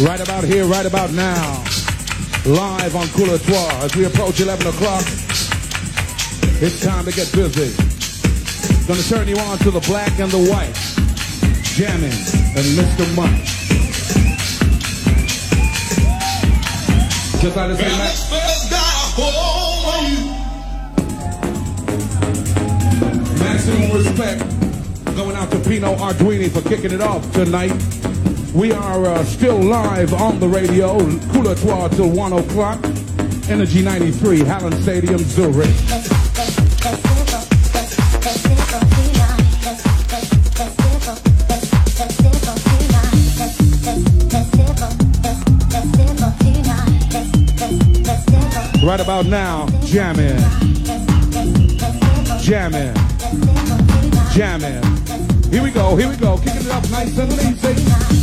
Right about here, right about now. Live on Trois as we approach 11 o'clock. It's time to get busy. Gonna turn you on to the black and the white. Djaimin and Mr. Munch. Just like to say, Max, maximum respect going out to Pino Arduini for kicking it off tonight. We are uh, still live on the radio, Couleur Trois till 1 o'clock. Energy 93, Hallen Stadium, Zurich. Right about now, jamming, jamming, jamming. Here we go, here we go, kicking it up nice and easy.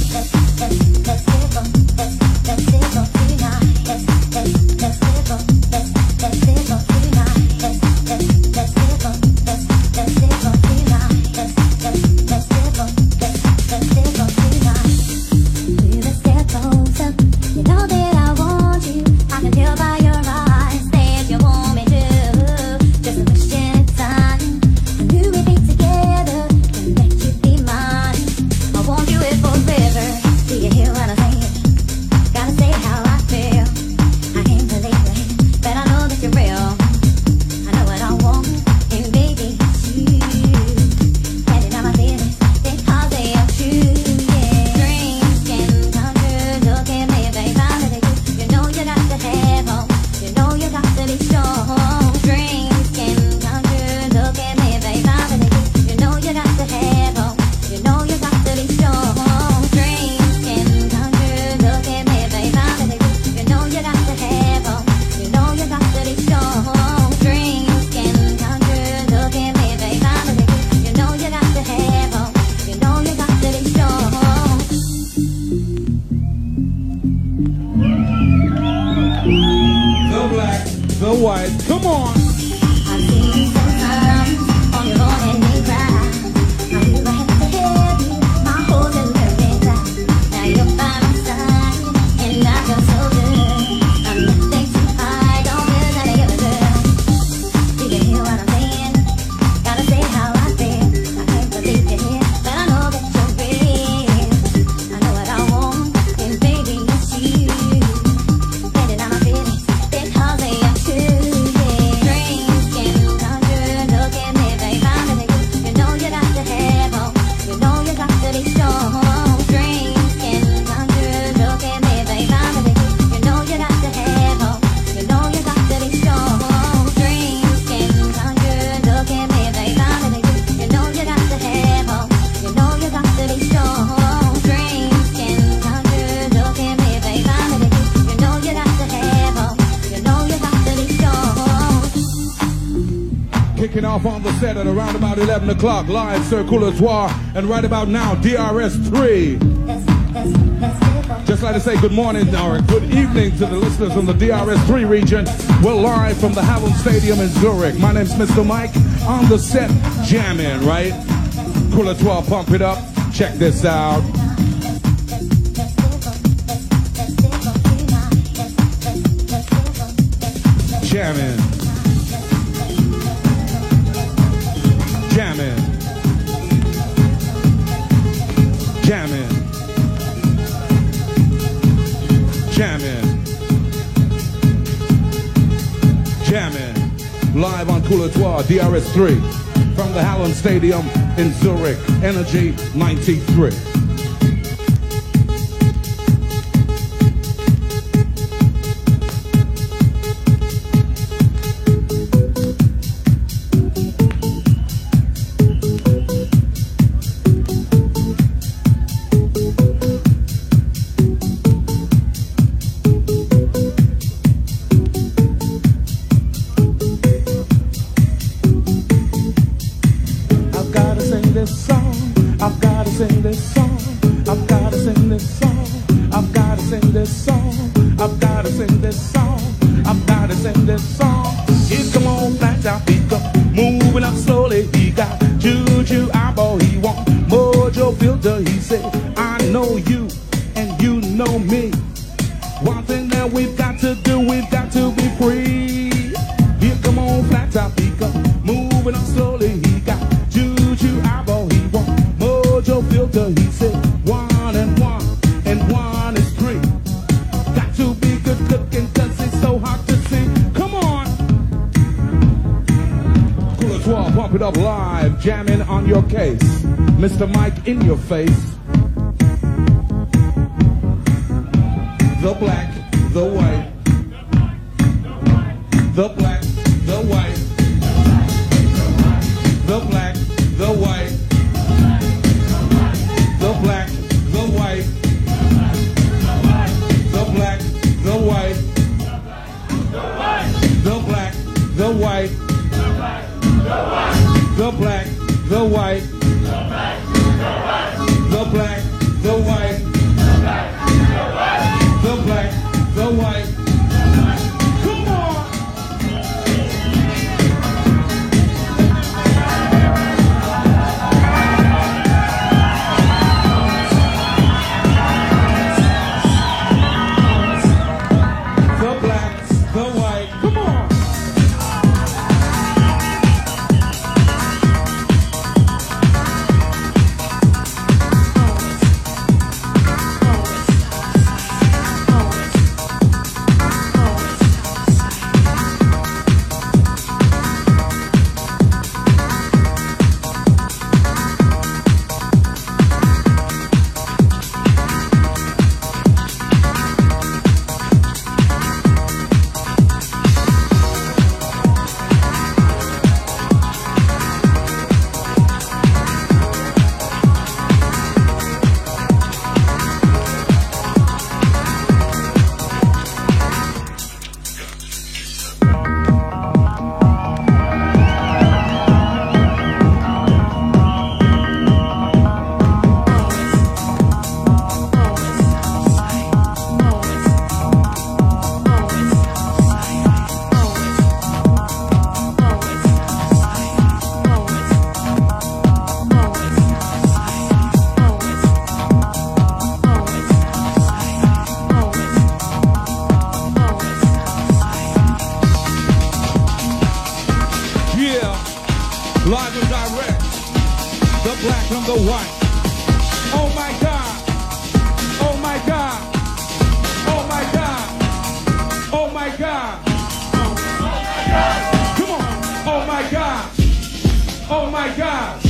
O'clock. Live Circulatoire. And right about now, DRS 3. Just like to say good morning or good evening to the listeners in the DRS3 region. We're live from the Hallen Stadium in Zurich. My name's Mr. Mike on the set jamming, right? Couleur Trois, pump it up. Check this out. Jamming. Live on Couleur Trois, DRS3 from the Hallen Stadium in Zurich. Energy 93. That we've got to do, we've got to be free. Here come on, flat top speaker, moving up slowly. He got juju eyeball. He want mojo filter. He said one and one and one is three. Got to be good looking 'cause it's so hard to see. Come on. Cooler 12, pump it up live, jamming on your case. Mr. Mike in your face. The black, direct. The black and the white. Oh my God, oh my God. Oh my God. Oh my God. Oh my God. Come on. Oh my God. Oh my God.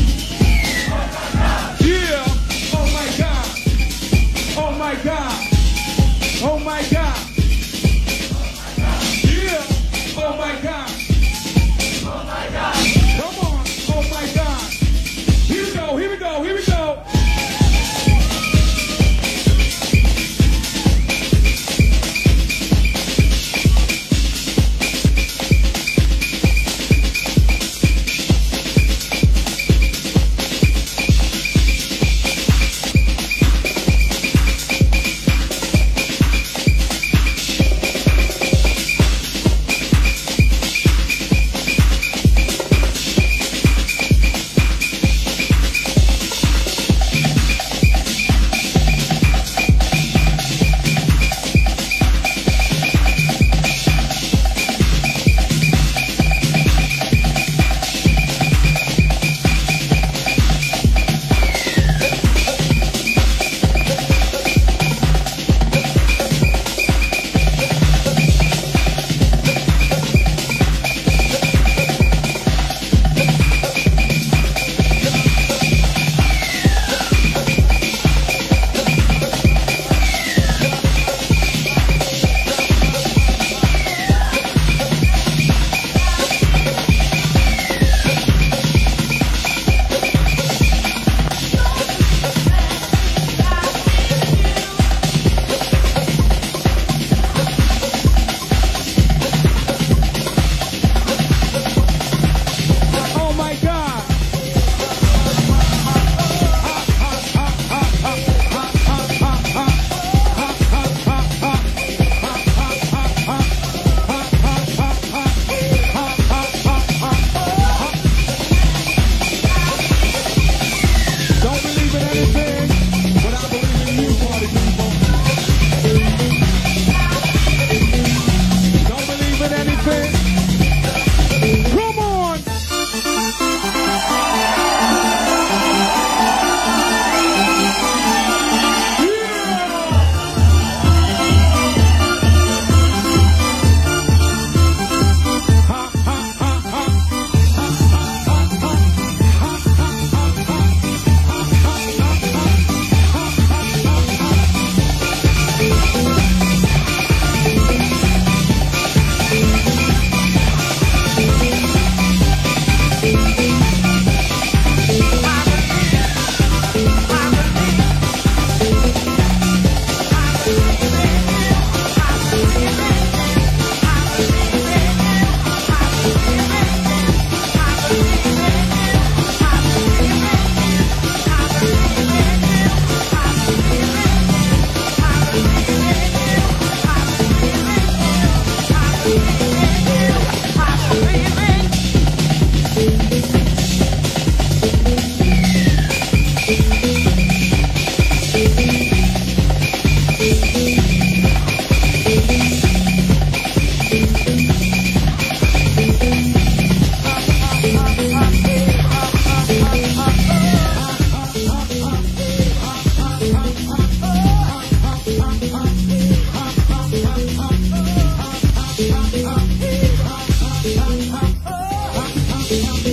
Thank you.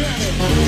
Janet.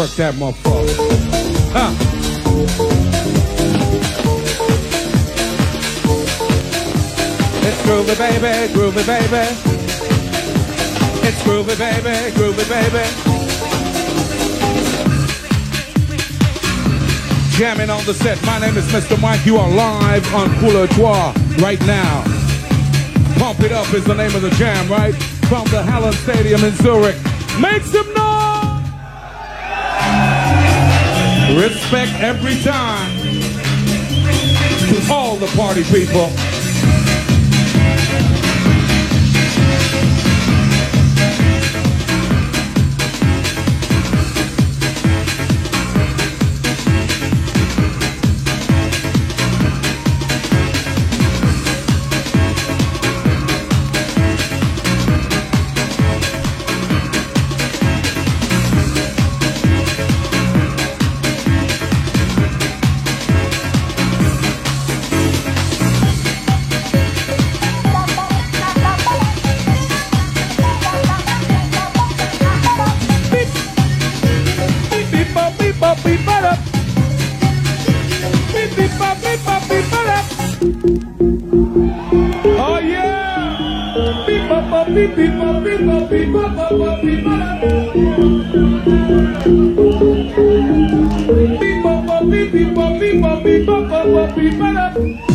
Work that motherfucker. Huh. It's groovy, baby, groovy, baby. It's groovy, baby, groovy, baby. Jamming on the set. My name is Mr. Mike. You are live on Couleur Trois right now. Pump It Up is the name of the jam, right? From the Hallen Stadium in Zurich. Make some noise! Respect every time to all the party people. Bop, beep, bop, beep. Beep, beep, bop, beep, bop, beep, da. Oh yeah! Beep, bop, bop, beep, beep, bop, beep, bop, beep, bop, bop, bop, beep, da. Beep, bop, bop, beep, beep, bop, beep, bop, beep, bop, bop, bop, beep, ba,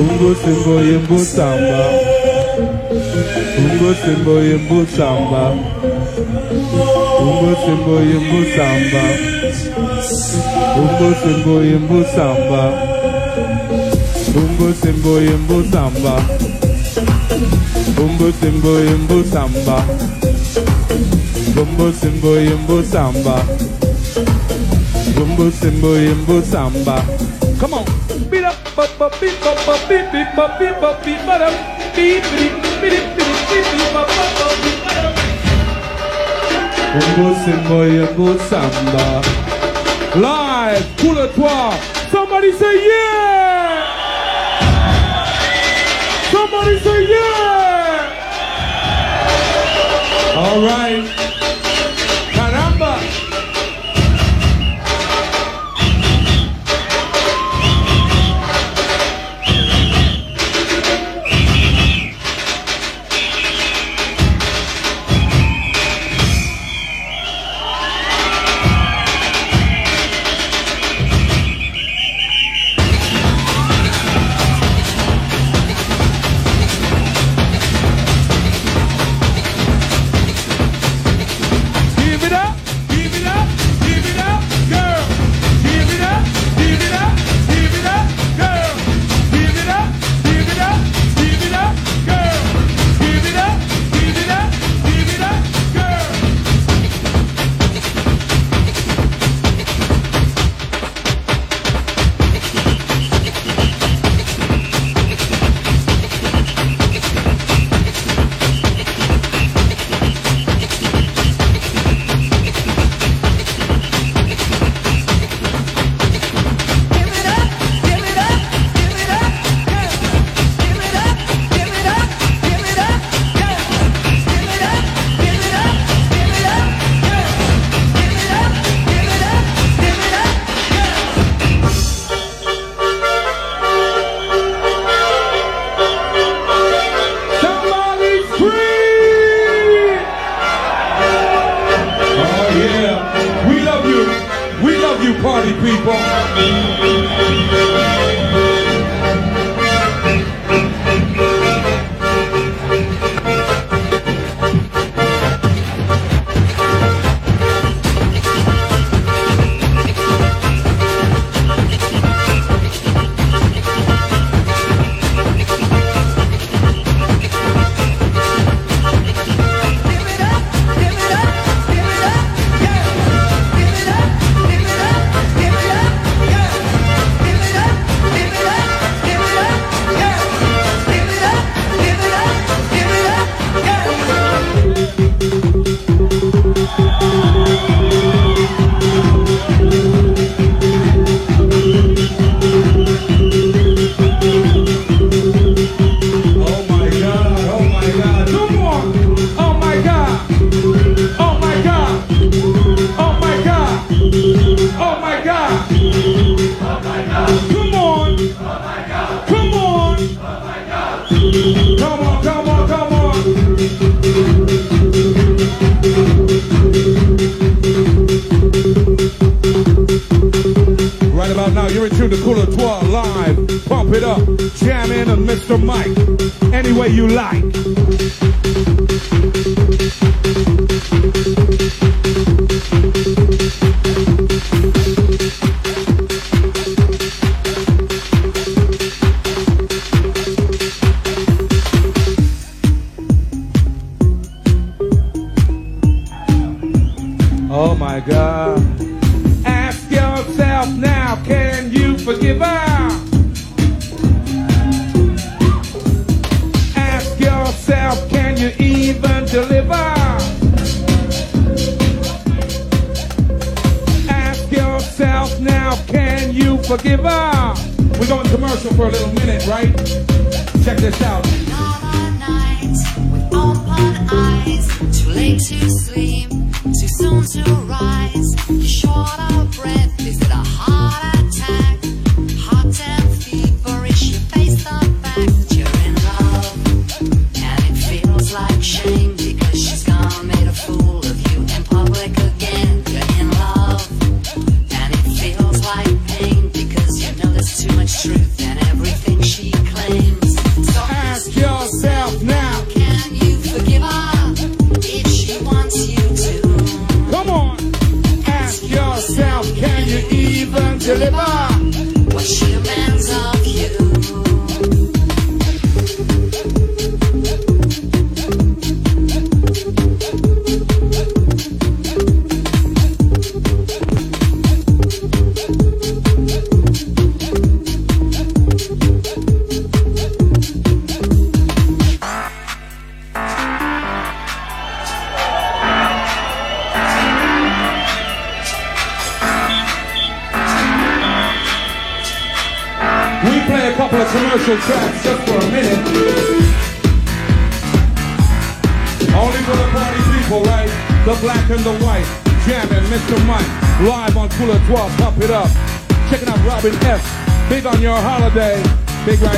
Bungo simbo yimbo samba. Bungo simbo yimbo samba. Bungo simbo yimbo samba. Bungo simbo yimbo samba. Bungo simbo yimbo samba. Bungo simbo yimbo samba. Bungo simbo yimbo samba. Bungo simbo yimbo samba. Come on. Bongo Simba, Yango Samba. Live, Couleur. Somebody say yeah! Somebody say yeah! All right.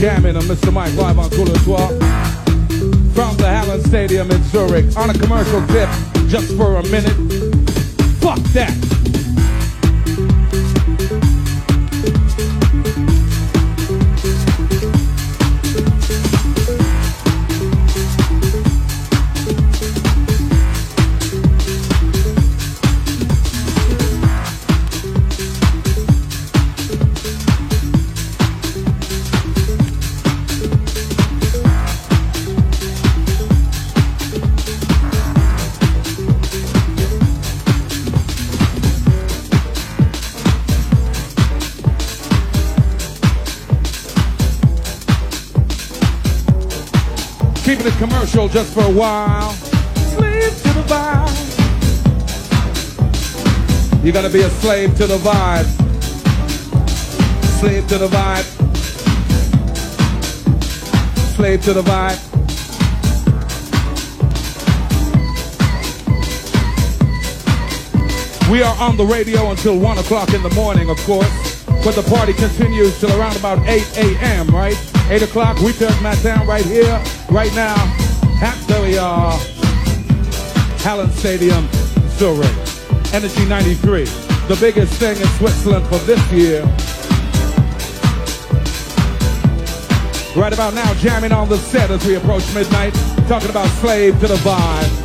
Jamming on Mr. Mike live on 12 from the Hallen Stadium in Zurich on a commercial tip just for a minute. Fuck that. Commercial just for a while. Slave to the vibe. You gotta be a slave to the vibe. Slave to the vibe. Slave to the vibe. We are on the radio until 1 o'clock in the morning, of course. But the party continues till around about 8 a.m., right? 8 o'clock, we turn Matt down right here, right now. There we uh, are. Hallen Stadium, Zurich. Energy 93, the biggest thing in Switzerland for this year. Right about now, jamming on the set as we approach midnight, talking about Slave to the Vibe.